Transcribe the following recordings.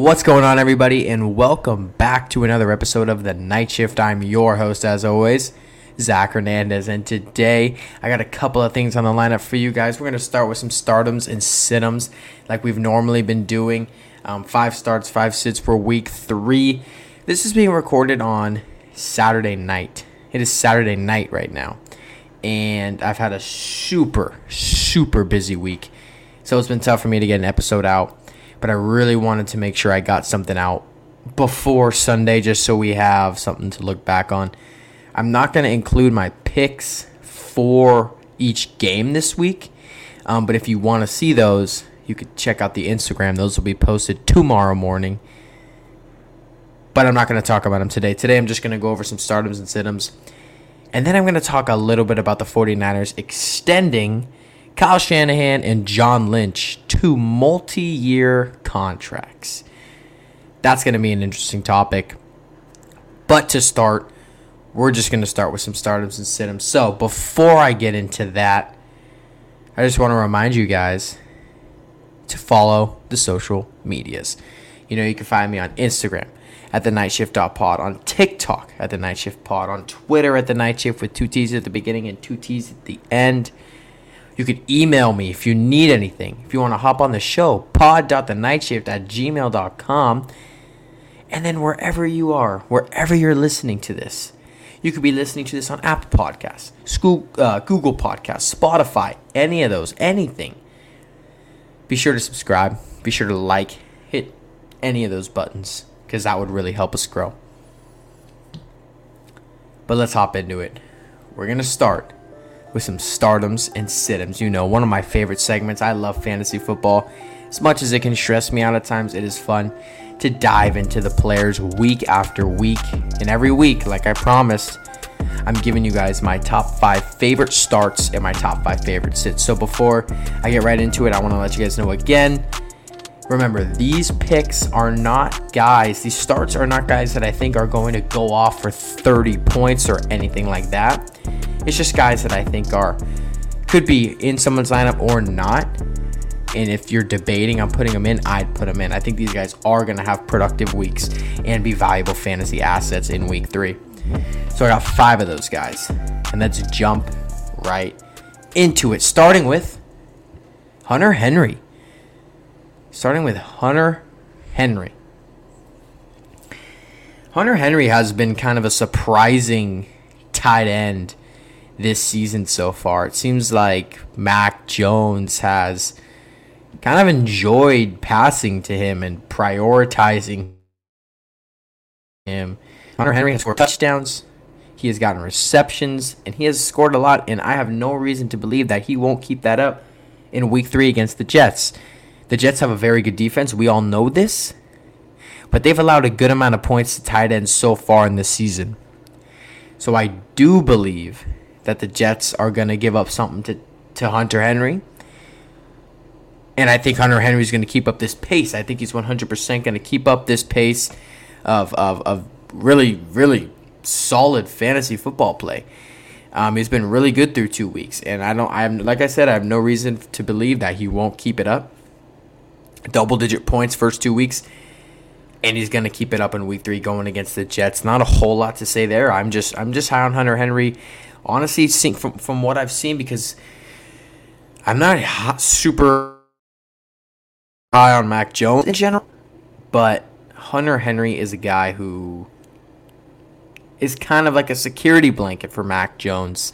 What's going on, everybody, and welcome back to another episode of the Night Shift. I'm your host, as always, Zach Hernandez, and today I got a couple of things on the lineup for you guys. We're going to start with some stardoms and situms, like we've normally been doing. Um, five starts, five sits for week three. This is being recorded on Saturday night. It is Saturday night right now, and I've had a super, super busy week, so it's been tough for me to get an episode out but I really wanted to make sure I got something out before Sunday just so we have something to look back on. I'm not going to include my picks for each game this week, um, but if you want to see those, you could check out the Instagram. Those will be posted tomorrow morning. But I'm not going to talk about them today. Today, I'm just going to go over some stardoms and situms. And then I'm going to talk a little bit about the 49ers extending Kyle Shanahan and John Lynch to multi year contracts. That's going to be an interesting topic. But to start, we're just going to start with some startups and situms. So before I get into that, I just want to remind you guys to follow the social medias. You know, you can find me on Instagram at the night shift pod, on TikTok at the night shift pod, on Twitter at the night shift with two T's at the beginning and two T's at the end. You could email me if you need anything. If you want to hop on the show, pod.thenightshift at gmail.com. And then wherever you are, wherever you're listening to this, you could be listening to this on Apple Podcasts, School, uh, Google Podcasts, Spotify, any of those, anything. Be sure to subscribe. Be sure to like, hit any of those buttons because that would really help us grow. But let's hop into it. We're going to start with some stardoms and situms. You know, one of my favorite segments. I love fantasy football. As much as it can stress me out at times, it is fun to dive into the players week after week. And every week, like I promised, I'm giving you guys my top five favorite starts and my top five favorite sits. So before I get right into it, I want to let you guys know again. Remember, these picks are not guys, these starts are not guys that I think are going to go off for 30 points or anything like that. It's just guys that I think are could be in someone's lineup or not. And if you're debating on putting them in, I'd put them in. I think these guys are going to have productive weeks and be valuable fantasy assets in week three. So I got five of those guys. And let's jump right into it. Starting with Hunter Henry. Starting with Hunter Henry. Hunter Henry has been kind of a surprising tight end this season so far. It seems like Mac Jones has kind of enjoyed passing to him and prioritizing him. Hunter Henry has scored touchdowns. He has gotten receptions and he has scored a lot. And I have no reason to believe that he won't keep that up in week three against the Jets. The Jets have a very good defense. We all know this. But they've allowed a good amount of points to tight ends so far in this season. So I do believe that the Jets are going to give up something to, to Hunter Henry. And I think Hunter Henry is going to keep up this pace. I think he's 100% going to keep up this pace of, of, of really, really solid fantasy football play. Um, he's been really good through two weeks, and I don't. I'm like I said, I have no reason to believe that he won't keep it up. Double digit points first two weeks, and he's going to keep it up in week three going against the Jets. Not a whole lot to say there. I'm just I'm just high on Hunter Henry honestly from from what I've seen because I'm not hot, super high on Mac Jones in general, but Hunter Henry is a guy who is kind of like a security blanket for Mac Jones,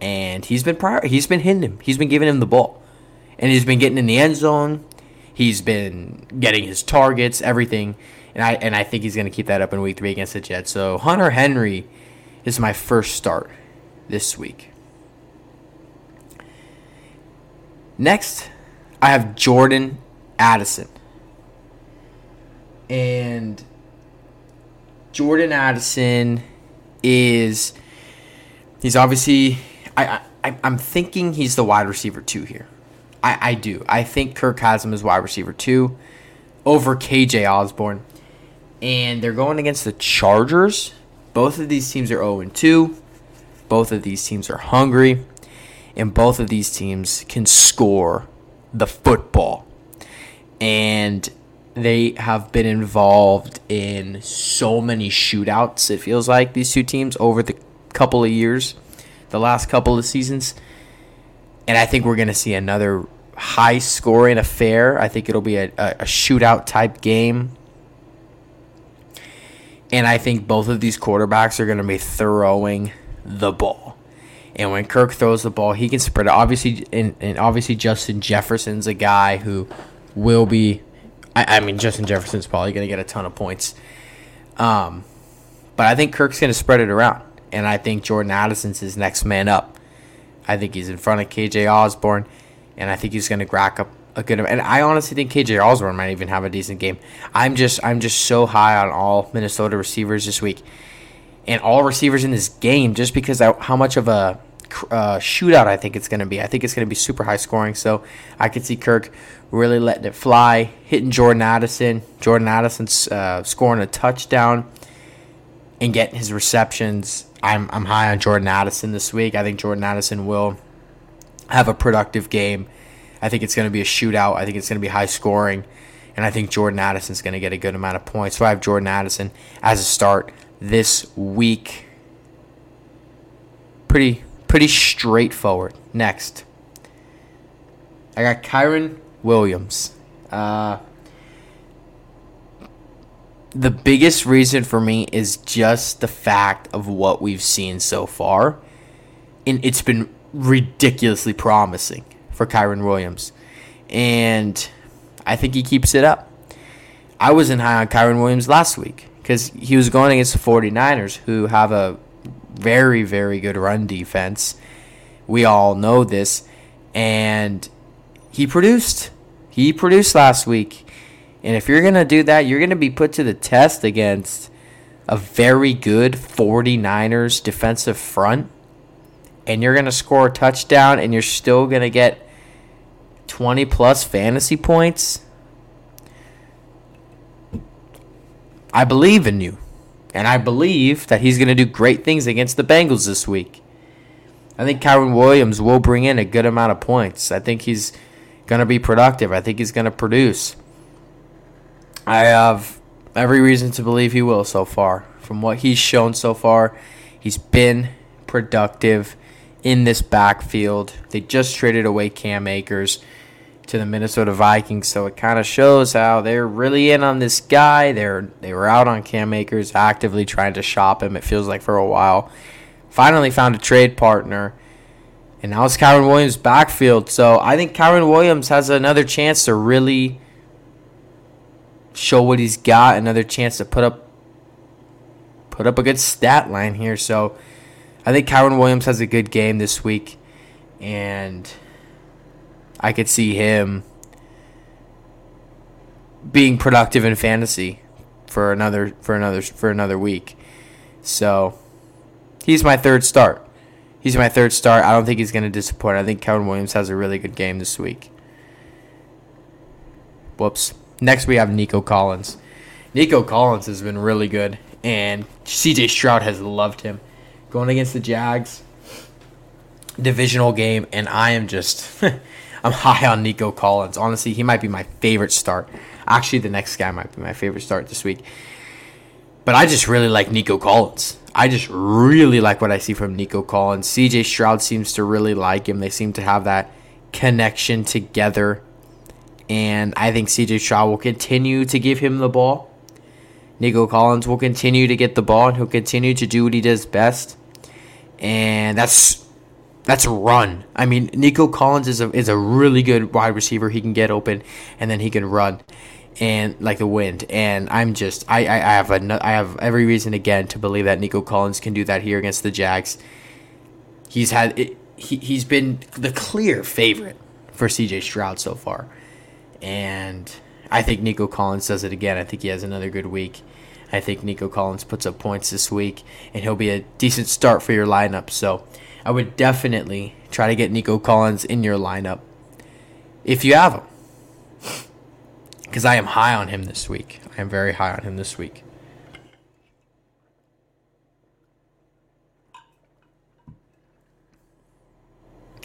and he's been prior, he's been hitting him, he's been giving him the ball, and he's been getting in the end zone. He's been getting his targets, everything, and I and I think he's going to keep that up in Week Three against the Jets. So Hunter Henry is my first start this week. Next, I have Jordan Addison. And Jordan Addison is he's obviously I, I I'm thinking he's the wide receiver two here. I, I do. I think Kirk has him as wide receiver two over KJ Osborn. And they're going against the Chargers. Both of these teams are 0 2. Both of these teams are hungry, and both of these teams can score the football. And they have been involved in so many shootouts, it feels like, these two teams over the couple of years, the last couple of seasons. And I think we're going to see another high scoring affair. I think it'll be a, a, shootout type game. And I think both of these quarterbacks are going to be throwing the ball. And when Kirk throws the ball, he can spread it. Obviously, and, and obviously Justin Jefferson's a guy who will be. I, I mean, Justin Jefferson's probably going to get a ton of points. Um, but I think Kirk's going to spread it around, and I think Jordan Addison's his next man up. I think he's in front of KJ Osborn, and I think he's going to rack up a good. And I honestly think KJ Osborn might even have a decent game. I'm just I'm just so high on all Minnesota receivers this week, and all receivers in this game, just because I, how much of a uh, shootout I think it's going to be. I think it's going to be super high scoring. So I could see Kirk really letting it fly, hitting Jordan Addison. Jordan Addison's uh, scoring a touchdown and getting his receptions. I'm, I'm high on Jordan Addison this week. I think Jordan Addison will have a productive game. I think it's going to be a shootout. I think it's going to be high scoring. And I think Jordan Addison's going to get a good amount of points. So I have Jordan Addison as a start this week. Pretty pretty straightforward. Next, I got Kyren Williams. Uh, the biggest reason for me is just the fact of what we've seen so far. And it's been ridiculously promising for Kyren Williams. And I think he keeps it up. I wasn't high on Kyren Williams last week because he was going against the 49ers, who have a very, very good run defense. We all know this. And he produced. He produced last week. And if you're going to do that, you're going to be put to the test against a very good 49ers defensive front. And you're going to score a touchdown and you're still going to get 20 plus fantasy points. I believe in you. And I believe that he's going to do great things against the Bengals this week. I think Kyren Williams will bring in a good amount of points. I think he's going to be productive. I think he's going to produce. I have every reason to believe he will so far. From what he's shown so far, he's been productive in this backfield. They just traded away Cam Akers to the Minnesota Vikings. So it kind of shows how they're really in on this guy. They're they were out on Cam Akers, actively trying to shop him. It feels like for a while. Finally found a trade partner, and now it's Kyren Williams' backfield. So I think Kyren Williams has another chance to really show what he's got. Another chance to put up put up a good stat line here. So I think Kyren Williams has a good game this week, and I could see him being productive in fantasy for another for another for another week. So he's my third start. He's my third start. I don't think he's going to disappoint. I think Kevin Williams has a really good game this week. Whoops. Next we have Nico Collins. Nico Collins has been really good, and CJ Stroud has loved him. Going against the Jags, divisional game, and I am just I'm high on Nico Collins. Honestly, he might be my favorite start. Actually, the next guy might be my favorite start this week. But I just really like Nico Collins. I just really like what I see from Nico Collins. CJ Stroud seems to really like him. They seem to have that connection together. And I think CJ Stroud will continue to give him the ball. Nico Collins will continue to get the ball and he'll continue to do what he does best. And that's that's a run. I mean, Nico Collins is a is a really good wide receiver. He can get open and then he can run, and like the wind. And I'm just I I, I have a I have every reason again to believe that Nico Collins can do that here against the Jags. He's had it, he he's been the clear favorite for C.J. Stroud so far, and I think Nico Collins does it again. I think he has another good week. I think Nico Collins puts up points this week, and he'll be a decent start for your lineup. So. I would definitely try to get Nico Collins in your lineup if you have him. Because I am high on him this week. I am very high on him this week.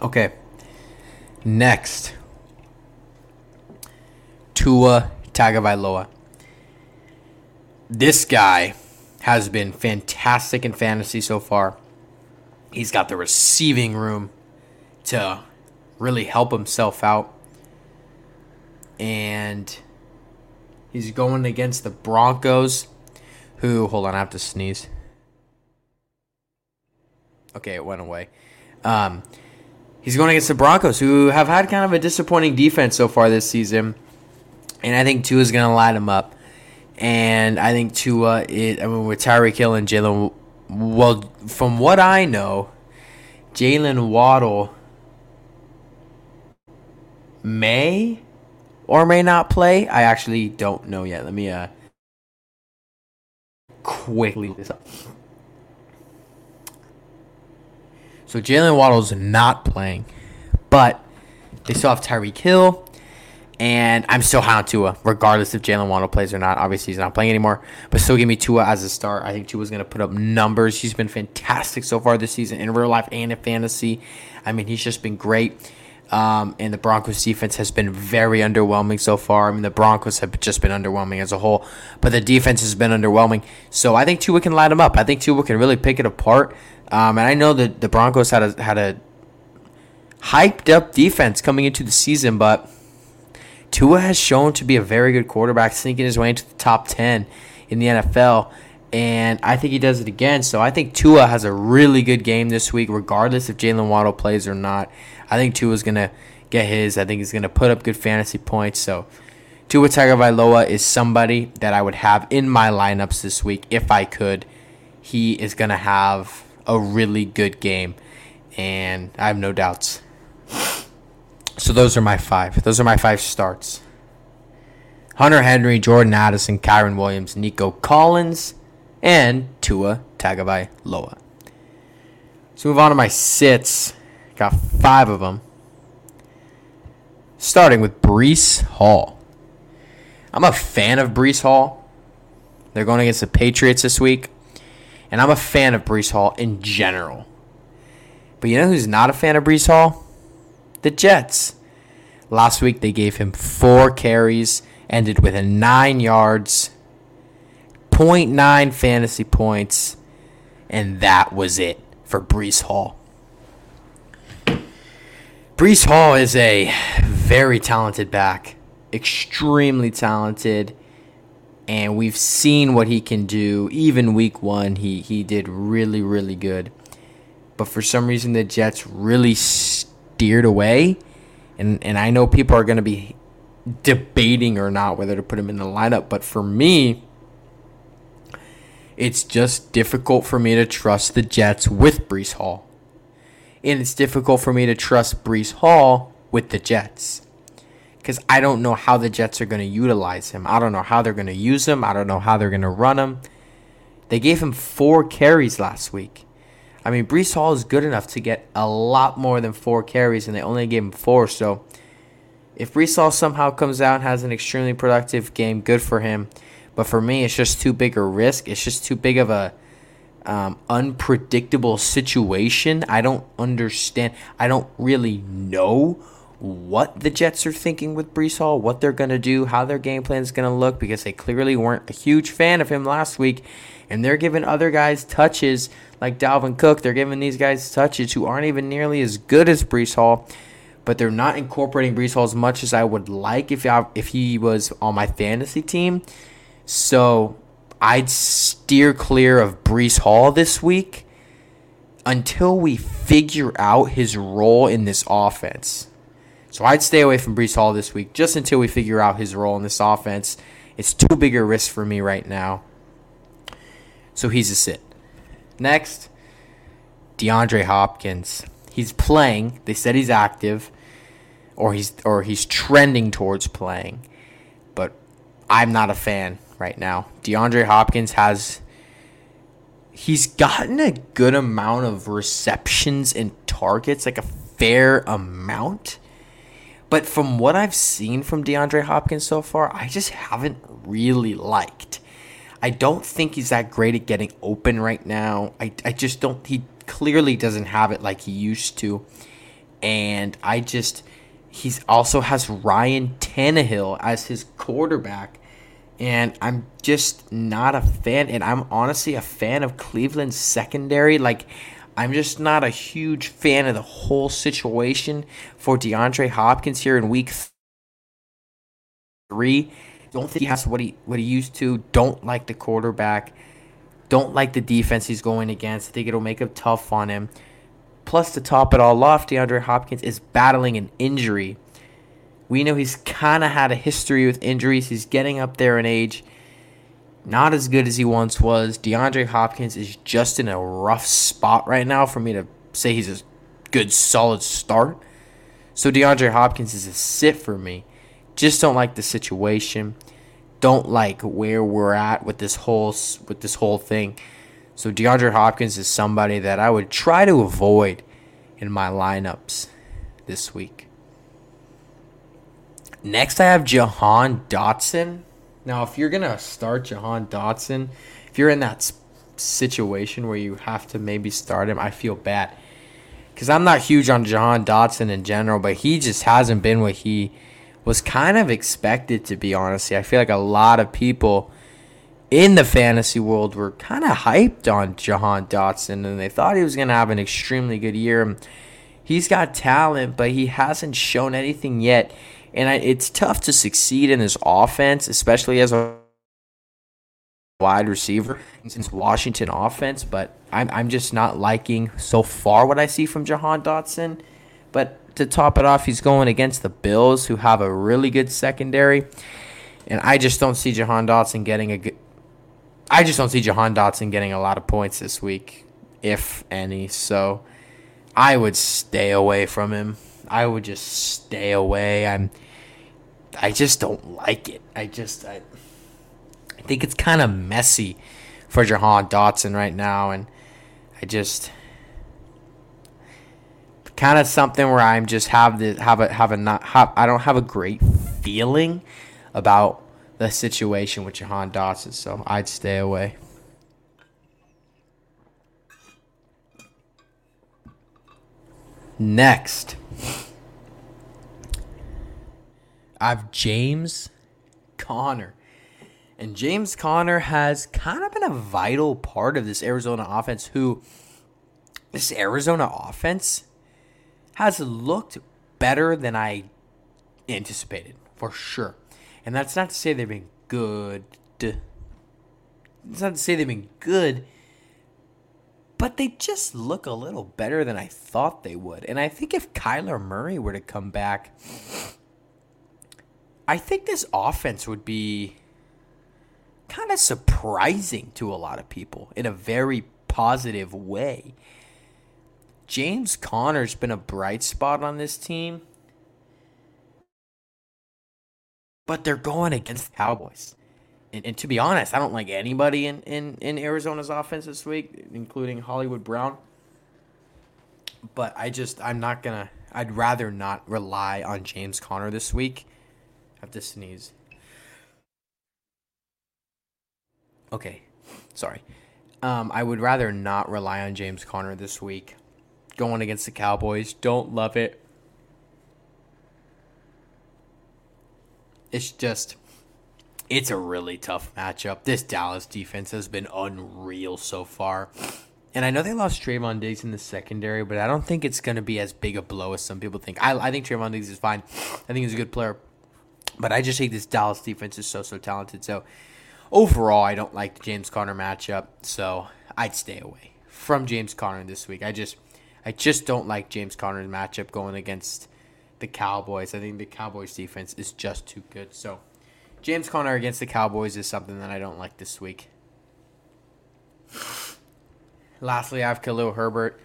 Okay. Next. Tua Tagovailoa. This guy has been fantastic in fantasy so far. He's got the receiving room to really help himself out. And he's going against the Broncos, who, hold on, I have to sneeze. Okay, it went away. Um, he's going against the Broncos, who have had kind of a disappointing defense so far this season. And I think Tua is going to light him up. And I think Tua, it, I mean, with Tyreek Hill and Jaylen, well, from what I know, Jaylen Waddle may or may not play. I actually don't know yet. Let me uh quickly this up. So Jaylen Waddle's not playing, but they still have Tyreek Hill, and I'm still high on Tua, regardless if Jaylen Waddle plays or not. Obviously, he's not playing anymore, but still give me Tua as a start. I think Tua's going to put up numbers. He's been fantastic so far this season in real life and in fantasy. I mean, he's just been great. Um, and the Broncos defense has been very underwhelming so far. I mean, the Broncos have just been underwhelming as a whole, but the defense has been underwhelming. So I think Tua can light them up. I think Tua can really pick it apart. Um, and I know that the Broncos had a had a hyped up defense coming into the season, but Tua has shown to be a very good quarterback, sneaking his way into the top ten in the NFL. And I think he does it again. So I think Tua has a really good game this week, regardless if Jaylen Waddle plays or not. I think Tua's going to get his. I think he's going to put up good fantasy points. So Tua Tagovailoa is somebody that I would have in my lineups this week if I could. He is going to have a really good game, and I have no doubts. So those are my five. Those are my five starts. Hunter Henry, Jordan Addison, Kyren Williams, Nico Collins, and Tua Tagovailoa. So move on to my sits. Got five of them. Starting with Breece Hall. I'm a fan of Breece Hall. They're going against the Patriots this week. And I'm a fan of Breece Hall in general. But you know who's not a fan of Breece Hall? The Jets. Last week they gave him four carries, ended with a nine yards, 0.9 fantasy points, and that was it for Breece Hall. Breece Hall is a very talented back, extremely talented, and we've seen what he can do. Even week one, he, he did really, really good. But for some reason, the Jets really steered away. And, and I know people are going to be debating or not whether to put him in the lineup. But for me, it's just difficult for me to trust the Jets with Breece Hall and it's difficult for me to trust Breece Hall with the Jets because I don't know how the Jets are going to utilize him. I don't know how they're going to use him. I don't know how they're going to run him. They gave him four carries last week. I mean, Breece Hall is good enough to get a lot more than four carries, and they only gave him four. So, if Breece Hall somehow comes out and has an extremely productive game, good for him. But for me, it's just too big a risk. It's just too big of a um, unpredictable situation. I don't understand. I don't really know what the Jets are thinking with Breece Hall, what they're going to do, how their game plan is going to look, because they clearly weren't a huge fan of him last week. And they're giving other guys touches like Dalvin Cook. They're giving these guys touches who aren't even nearly as good as Breece Hall. But they're not incorporating Breece Hall as much as I would like if I, if he was on my fantasy team. So I'd steer clear of Breece Hall this week until we figure out his role in this offense. So I'd stay away from Breece Hall this week just until we figure out his role in this offense. It's too big a risk for me right now. So he's a sit. Next, DeAndre Hopkins. He's playing. They said he's active or he's or he's trending towards playing. But I'm not a fan right now. DeAndre Hopkins has he's gotten a good amount of receptions and targets, like a fair amount. But from what I've seen from DeAndre Hopkins so far, I just haven't really liked. I don't think he's that great at getting open right now. I, I just don't, he clearly doesn't have it like he used to. And I just, he's also has Ryan Tannehill as his quarterback. And I'm just not a fan. And I'm honestly a fan of Cleveland's secondary. Like, I'm just not a huge fan of the whole situation for DeAndre Hopkins here in week three. Don't think he has what he what he used to. Don't like the quarterback. Don't like the defense he's going against. I think it'll make it tough on him. Plus, to top it all off, DeAndre Hopkins is battling an injury. We know he's kind of had a history with injuries. He's getting up there in age. Not as good as he once was. DeAndre Hopkins is just in a rough spot right now for me to say he's a good, solid start. So DeAndre Hopkins is a sit for me. Just don't like the situation. Don't like where we're at with this whole with this whole thing. So DeAndre Hopkins is somebody that I would try to avoid in my lineups this week. Next, I have Jahan Dotson. Now, if you're gonna start Jahan Dotson, if you're in that situation where you have to maybe start him, I feel bad because I'm not huge on Jahan Dotson in general, but he just hasn't been what he was kind of expected to be. Honestly, I feel like a lot of people in the fantasy world were kind of hyped on Jahan Dotson and they thought he was going to have an extremely good year. He's got talent, but he hasn't shown anything yet. And I, it's tough to succeed in this offense, especially as a wide receiver since Washington offense. But I'm, I'm just not liking so far what I see from Jahan Dotson. But to top it off, he's going against the Bills, who have a really good secondary. And I just don't see Jahan Dotson getting a good, I just don't see Jahan Dotson getting a lot of points this week, if any. So I would stay away from him. I would just stay away. I'm. I just don't like it. I just I, I think it's kind of messy for Jahan Dotson right now, and I just kind of something where I'm just have the have a have a not have I don't have a great feeling about the situation with Jahan Dotson, so I'd stay away. Next, I have James Conner. And James Conner has kind of been a vital part of this Arizona offense, who this Arizona offense has looked better than I anticipated, for sure. And that's not to say they've been good. It's not to say they've been good, but they just look a little better than I thought they would. And I think if Kyler Murray were to come back, I think this offense would be kind of surprising to a lot of people in a very positive way. James Conner's been a bright spot on this team. but they're going against the Cowboys. And, and, to be honest, I don't like anybody in, in, in Arizona's offense this week, including Hollywood Brown. But I just, I'm not going to, I'd rather not rely on James Conner this week. I have to sneeze. Okay, sorry. Um, I would rather not rely on James Conner this week. Going against the Cowboys, don't love it. It's just it's a really tough matchup. This Dallas defense has been unreal so far. And I know they lost Trevon Diggs in the secondary, but I don't think it's going to be as big a blow as some people think. I, I think Trevon Diggs is fine. I think he's a good player. But I just think this Dallas defense is so, so talented. So overall, I don't like the James Conner matchup. So I'd stay away from James Conner this week. I just I just don't like James Conner's matchup going against the Cowboys. I think the Cowboys defense is just too good. So James Conner against the Cowboys is something that I don't like this week. Lastly, I have Khalil Herbert.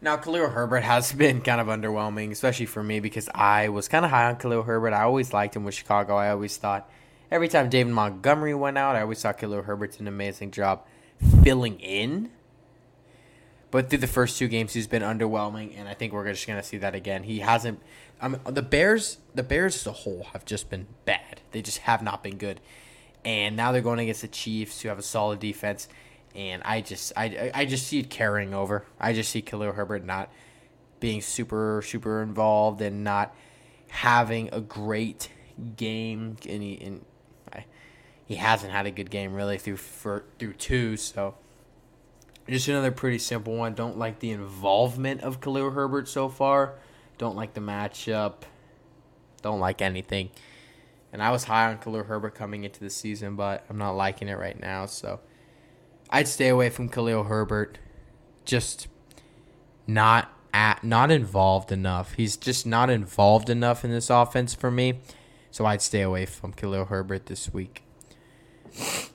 Now, Khalil Herbert has been kind of underwhelming, especially for me because I was kind of high on Khalil Herbert. I always liked him with Chicago. I always thought every time David Montgomery went out, I always thought Khalil Herbert did an amazing job filling in but through the first two games, he's been underwhelming, and I think we're just gonna see that again. He hasn't. I mean, the Bears, the Bears as a whole, have just been bad. They just have not been good, and now they're going against the Chiefs, who have a solid defense. And I just, I, I just see it carrying over. I just see Khalil Herbert not being super, super involved and not having a great game, and he and I, he hasn't had a good game really through for, through two. So just another pretty simple one. Don't like the involvement of Khalil Herbert so far. Don't like the matchup. Don't like anything. And I was high on Khalil Herbert coming into the season, but I'm not liking it right now. So I'd stay away from Khalil Herbert. Just not at not involved enough. He's just not involved enough in this offense for me. So I'd stay away from Khalil Herbert this week.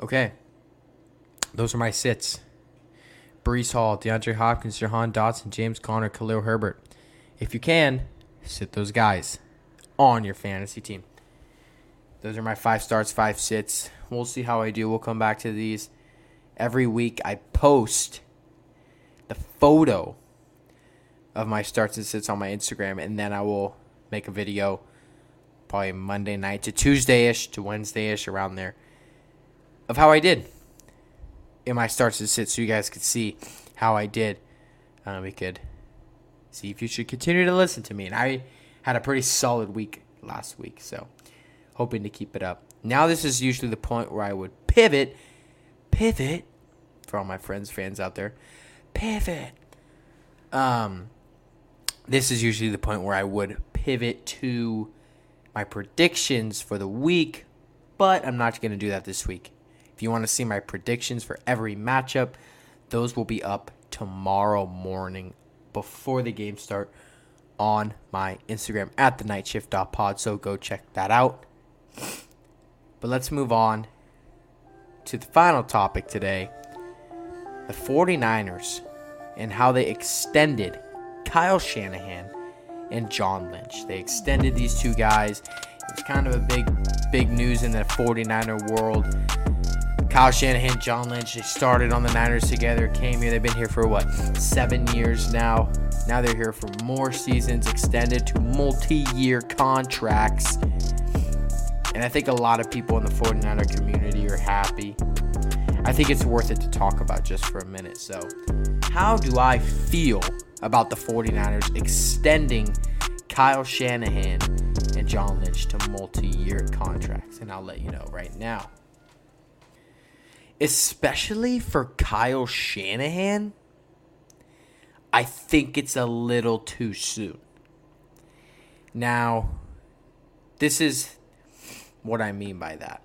Okay. Those are my sits. Breece Hall, DeAndre Hopkins, Jahan Dotson, James Conner, Khalil Herbert. If you can, sit those guys on your fantasy team. Those are my five starts, five sits. We'll see how I do. We'll come back to these. Every week I post the photo of my starts and sits on my Instagram, and then I will make a video probably Monday night to Tuesday ish to Wednesday ish around there of how I did in my starts and sits so you guys could see how I did. Um, we could see if you should continue to listen to me. And I had a pretty solid week last week, so hoping to keep it up. Now this is usually the point where I would pivot, pivot for all my friends, fans out there, pivot. Um, this is usually the point where I would pivot to my predictions for the week, but I'm not going to do that this week. If you want to see my predictions for every matchup, those will be up tomorrow morning before the game start on my Instagram at the nightshift.pod. So go check that out. But let's move on to the final topic today the 49ers and how they extended Kyle Shanahan and John Lynch. They extended these two guys. It's kind of a big, big news in the 49er world. Kyle Shanahan, John Lynch, they started on the Niners together, came here. They've been here for what, seven years now. Now they're here for more seasons, extended to multi year contracts. And I think a lot of people in the 49er community are happy. I think it's worth it to talk about just for a minute. So, how do I feel about the 49ers extending Kyle Shanahan and John Lynch to multi year contracts? And I'll let you know right now especially for Kyle Shanahan, I think it's a little too soon. Now, this is what I mean by that.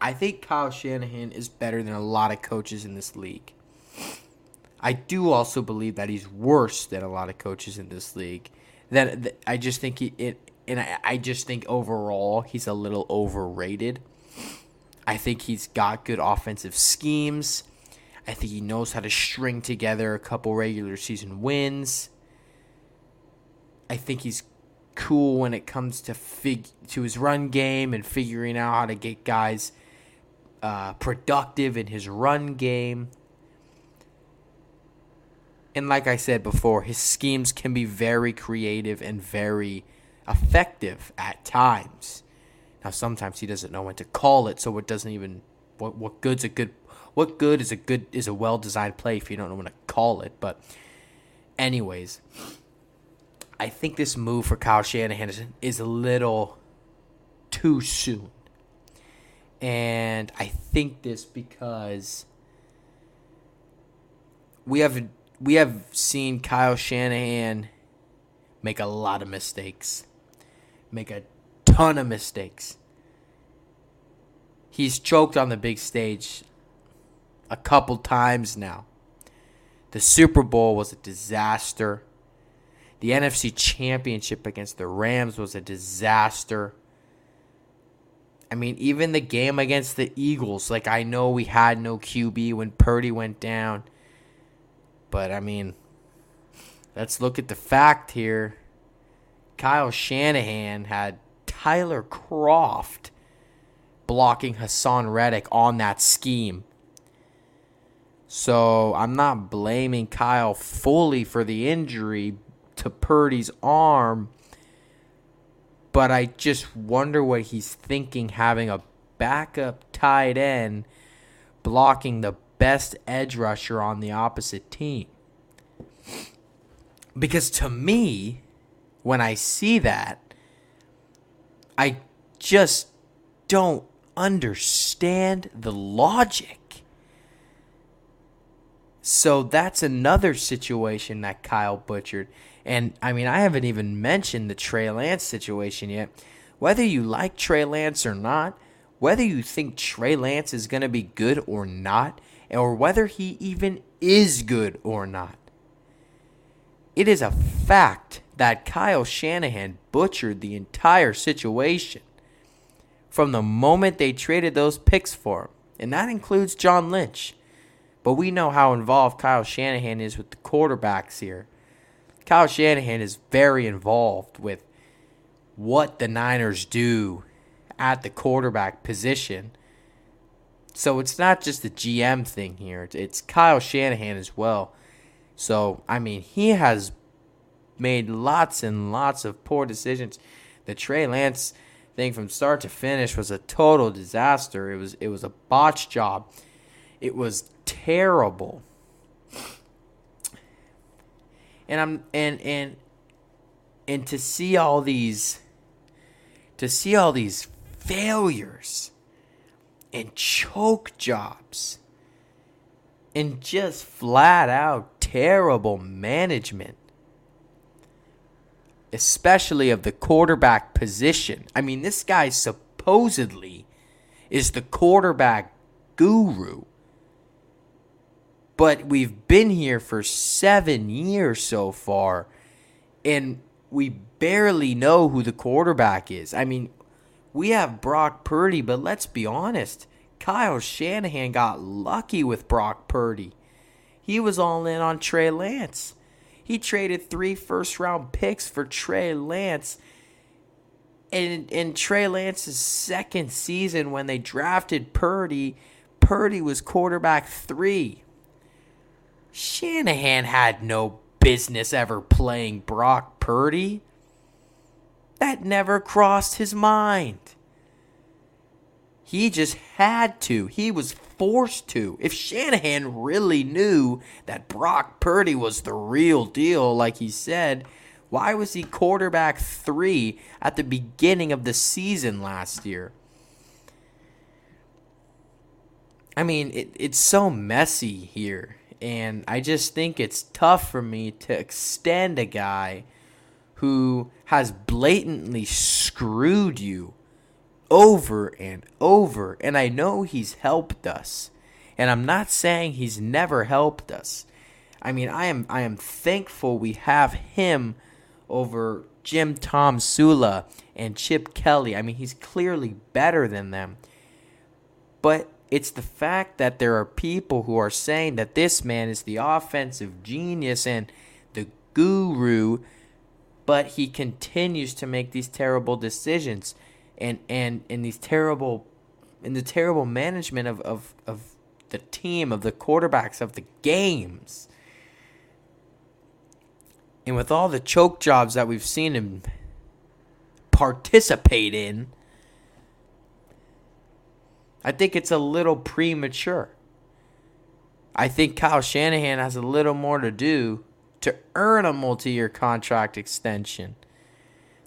I think Kyle Shanahan is better than a lot of coaches in this league. I do also believe that he's worse than a lot of coaches in this league. That I just think it, and I just think overall he's a little overrated. I think he's got good offensive schemes. I think he knows how to string together a couple regular season wins. I think he's cool when it comes to fig to his run game and figuring out how to get guys uh, productive in his run game. And like I said before, his schemes can be very creative and very effective at times. Now sometimes he doesn't know when to call it, so it doesn't even what what good's a good what good is a good is a well designed play if you don't know when to call it. But anyways, I think this move for Kyle Shanahan is, a little too soon. And I think this because we have we have seen Kyle Shanahan make a lot of mistakes. Make a ton of mistakes. He's choked on the big stage a couple times now. The Super Bowl was a disaster. The NFC Championship against the Rams was a disaster. I mean, even the game against the Eagles, like I know we had no QB when Purdy went down. But I mean, let's look at the fact here. Kyle Shanahan had Tyler Kroft blocking Haason Reddick on that scheme. So I'm not blaming Kyle fully for the injury to Purdy's arm, but I just wonder what he's thinking having a backup tight end blocking the best edge rusher on the opposite team. Because to me, when I see that, I just don't understand the logic. So that's another situation that Kyle butchered. And I mean, I haven't even mentioned the Trey Lance situation yet. Whether you like Trey Lance or not, whether you think Trey Lance is going to be good or not, or whether he even is good or not, it is a fact that Kyle Shanahan butchered the entire situation from the moment they traded those picks for him. And that includes John Lynch. But we know how involved Kyle Shanahan is with the quarterbacks here. Kyle Shanahan is very involved with what the Niners do at the quarterback position. So it's not just the GM thing here, it's Kyle Shanahan as well. So, I mean, he has made lots and lots of poor decisions. The Trey Lance thing from start to finish was a total disaster. It was it was a botch job. It was terrible. And I'm and and and to see all these to see all these failures and choke jobs and just flat out terrible management especially of the quarterback position. I mean, this guy supposedly is the quarterback guru. But we've been here for seven years so far, and we barely know who the quarterback is. I mean, we have Brock Purdy, but let's be honest. Kyle Shanahan got lucky with Brock Purdy. He was all in on Trey Lance. He traded three first round picks for Trey Lance. And in Trey Lance's second season, when they drafted Purdy, Purdy was quarterback three. Shanahan had no business ever playing Brock Purdy. That never crossed his mind. He just had to. He was forced to. If Shanahan really knew that Brock Purdy was the real deal, like he said, why was he quarterback three at the beginning of the season last year? I mean, it, it's so messy here. And I just think it's tough for me to extend a guy who has blatantly screwed you over and over. And I know he's helped us. And I'm not saying he's never helped us. I mean, I am I am thankful we have him over Jim Tomsula and Chip Kelly. I mean, he's clearly better than them. But it's the fact that there are people who are saying that this man is the offensive genius and the guru, but he continues to make these terrible decisions and and in these terrible in the terrible management of, of, of the team, of the quarterbacks, of the games. And with all the choke jobs that we've seen him participate in, I think it's a little premature. I think Kyle Shanahan has a little more to do to earn a multi year contract extension.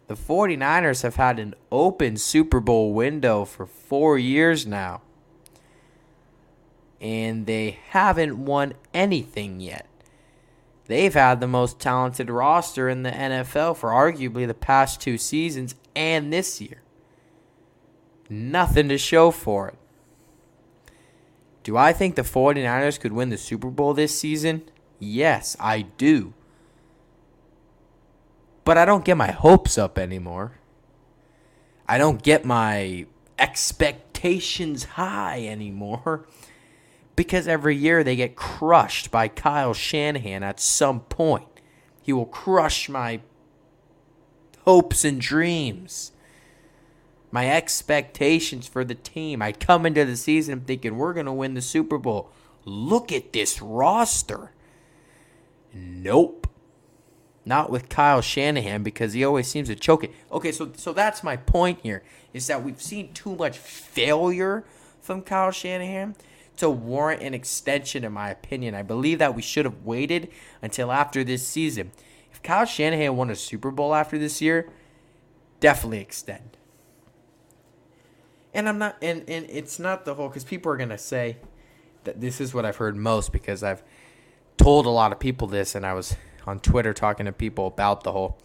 The 49ers have had an open Super Bowl window for four years now. And they haven't won anything yet. They've had the most talented roster in the NFL for arguably the past two seasons and this year. Nothing to show for it. Do I think the 49ers could win the Super Bowl this season? Yes, I do. But I don't get my hopes up anymore. I don't get my expectations high anymore. Because every year they get crushed by Kyle Shanahan at some point. He will crush my hopes and dreams my expectations for the team. I come into the season thinking we're going to win the Super Bowl. Look at this roster. Nope. Not with Kyle Shanahan because he always seems to choke it. Okay, so so that's my point here is that we've seen too much failure from Kyle Shanahan to warrant an extension in my opinion. I believe that we should have waited until after this season. If Kyle Shanahan won a Super Bowl after this year, definitely extend. And I'm not, and, and it's not the whole, because people are going to say that this is what I've heard most because I've told a lot of people this and I was on Twitter talking to people about the whole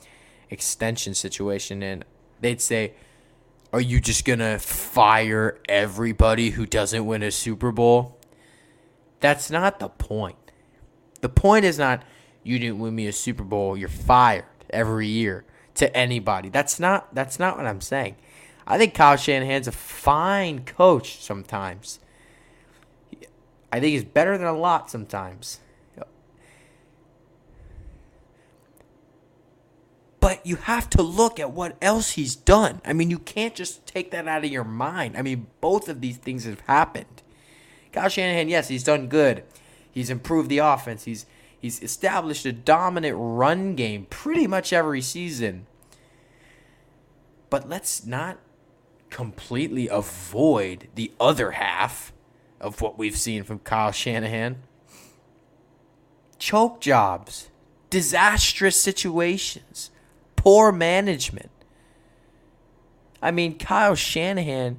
extension situation and they'd say, Are you just going to fire everybody who doesn't win a Super Bowl? That's not the point. The point is not you didn't win me a Super Bowl, you're fired every year to anybody. That's not that's not what I'm saying. I think Kyle Shanahan's a fine coach sometimes. I think he's better than a lot sometimes. But you have to look at what else he's done. I mean, you can't just take that out of your mind. I mean, both of these things have happened. Kyle Shanahan, yes, he's done good. He's improved the offense. He's he's established a dominant run game pretty much every season. But let's not completely avoid the other half of what we've seen from Kyle Shanahan. Choke jobs, disastrous situations, poor management. I mean, Kyle Shanahan,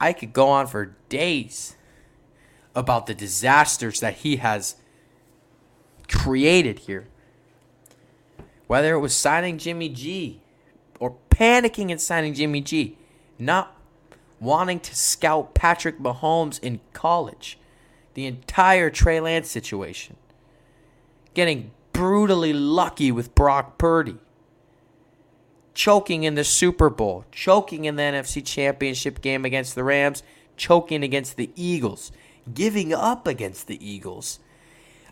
I could go on for days about the disasters that he has created here. Whether it was signing Jimmy G or panicking and signing Jimmy G, not wanting to scout Patrick Mahomes in college, the entire Trey Lance situation, getting brutally lucky with Brock Purdy choking in the Super Bowl, choking in the NFC Championship game against the Rams, choking against the Eagles, giving up against the Eagles.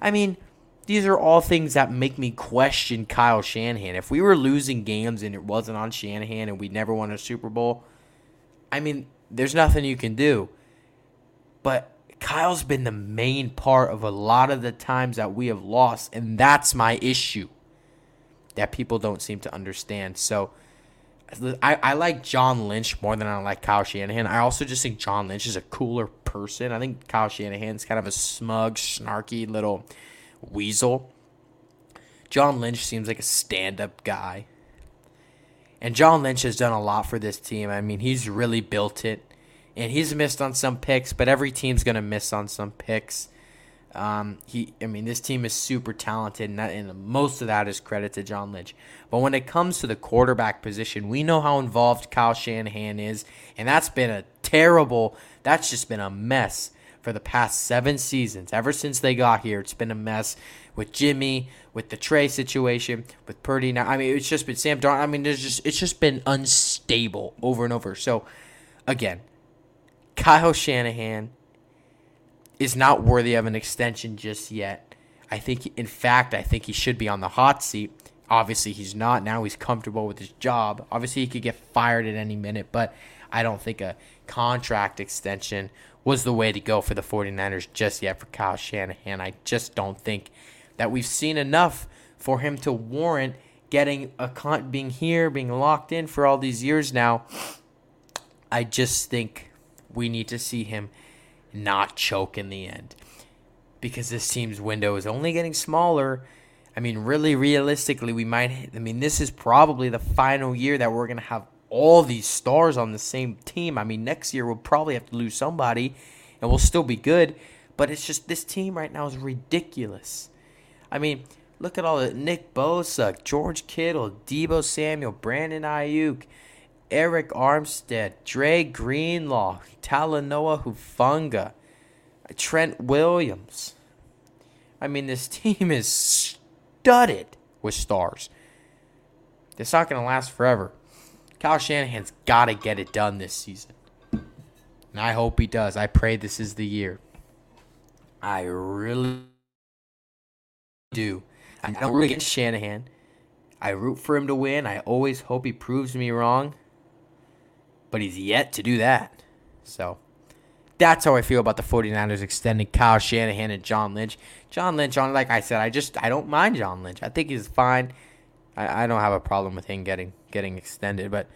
I mean, these are all things that make me question Kyle Shanahan. If we were losing games and it wasn't on Shanahan and we never won a Super Bowl, I mean, there's nothing you can do. But Kyle's been the main part of a lot of the times that we have lost, and that's my issue that people don't seem to understand. So I, I like John Lynch more than I like Kyle Shanahan. I also just think John Lynch is a cooler person. I think Kyle Shanahan's kind of a smug, snarky little weasel. John Lynch seems like a stand up guy. And John Lynch has done a lot for this team. I mean, he's really built it. And he's missed on some picks, but every team's going to miss on some picks. Um, he, I mean, this team is super talented, and, that, and most of that is credit to John Lynch. But when it comes to the quarterback position, we know how involved Kyle Shanahan is, and that's been a terrible. That's just been a mess for the past seven seasons. Ever since they got here, it's been a mess with Jimmy, with the Trey situation, with Purdy. Now, I mean, it's just been Sam Darnold. I mean, there's just it's just been unstable over and over. So, again, Kyle Shanahan is not worthy of an extension just yet. I think, in fact, I think he should be on the hot seat. Obviously, he's not. Now he's comfortable with his job. Obviously, he could get fired at any minute, but I don't think a contract extension was the way to go for the 49ers just yet for Kyle Shanahan. I just don't think that we've seen enough for him to warrant getting a con- being here, being locked in for all these years now. I just think we need to see him not choke in the end. Because this team's window is only getting smaller. I mean, really realistically, we might. I mean, this is probably the final year that we're going to have all these stars on the same team. I mean, next year we'll probably have to lose somebody and we'll still be good. But it's just this team right now is ridiculous. I mean, look at all the Nick Bosa, George Kittle, Deebo Samuel, Brandon Aiyuk, Arik Armstead, Dre Greenlaw, Talanoa Hufanga, Trent Williams. I mean, this team is studded with stars. It's not going to last forever. Kyle Shanahan's got to get it done this season. And I hope he does. I pray this is the year. I really do. I don't root against Shanahan. I root for him to win. I always hope he proves me wrong but he's yet to do that. So that's how I feel about the 49ers extending Kyle Shanahan and John Lynch. John Lynch, on like I said, I just I don't mind John Lynch. I think he's fine. I, I don't have a problem with him getting getting extended, but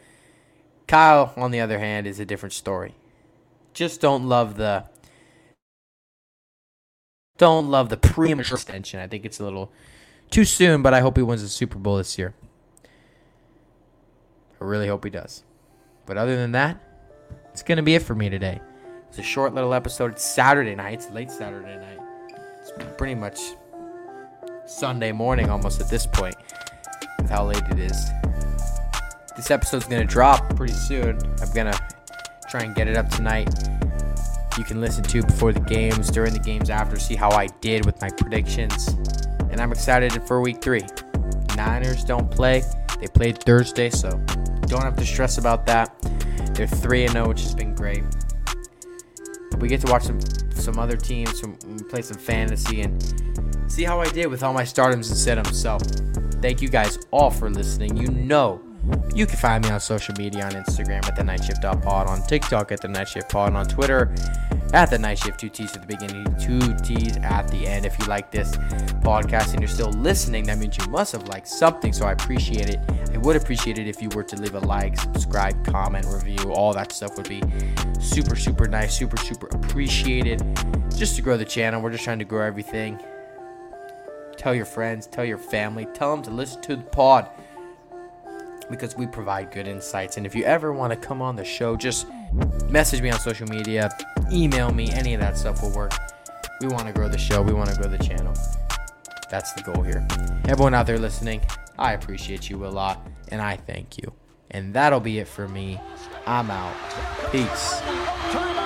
Kyle, on the other hand, is a different story. Just don't love the don't love the premature extension. I think it's a little too soon, but I hope he wins the Super Bowl this year. I really hope he does. But other than that, it's going to be it for me today. It's a short little episode. It's Saturday night. It's late Saturday night. It's pretty much Sunday morning almost at this point with how late it is. This episode's going to drop pretty soon. I'm going to try and get it up tonight. You can listen to before the games, during the games, after, see how I did with my predictions. And I'm excited for week three. Niners don't play. They played Thursday, so don't have to stress about that. They're 3 and 0, which has been great. We get to watch some some other teams, some, play some fantasy, and see how I did with all my start 'ems and sit So, thank you guys all for listening. You know you can find me on social media on Instagram at the Night Shift Pod, on TikTok at the Night Shift Pod, on Twitter at the Night Shift, two T's at the beginning, two T's at the end. If you like this podcast and you're still listening, that means you must have liked something. So I appreciate it. I would appreciate it if you were to leave a like, subscribe, comment, review. All that stuff would be super, super nice, super, super appreciated. Just to grow the channel, we're just trying to grow everything. Tell your friends, tell your family, tell them to listen to the pod because we provide good insights. And if you ever want to come on the show, just message me on social media, email me, any of that stuff will work. We want to grow the show, we want to grow the channel. That's the goal here. Everyone out there listening, I appreciate you a lot and I thank you. And that'll be it for me. I'm out. Peace.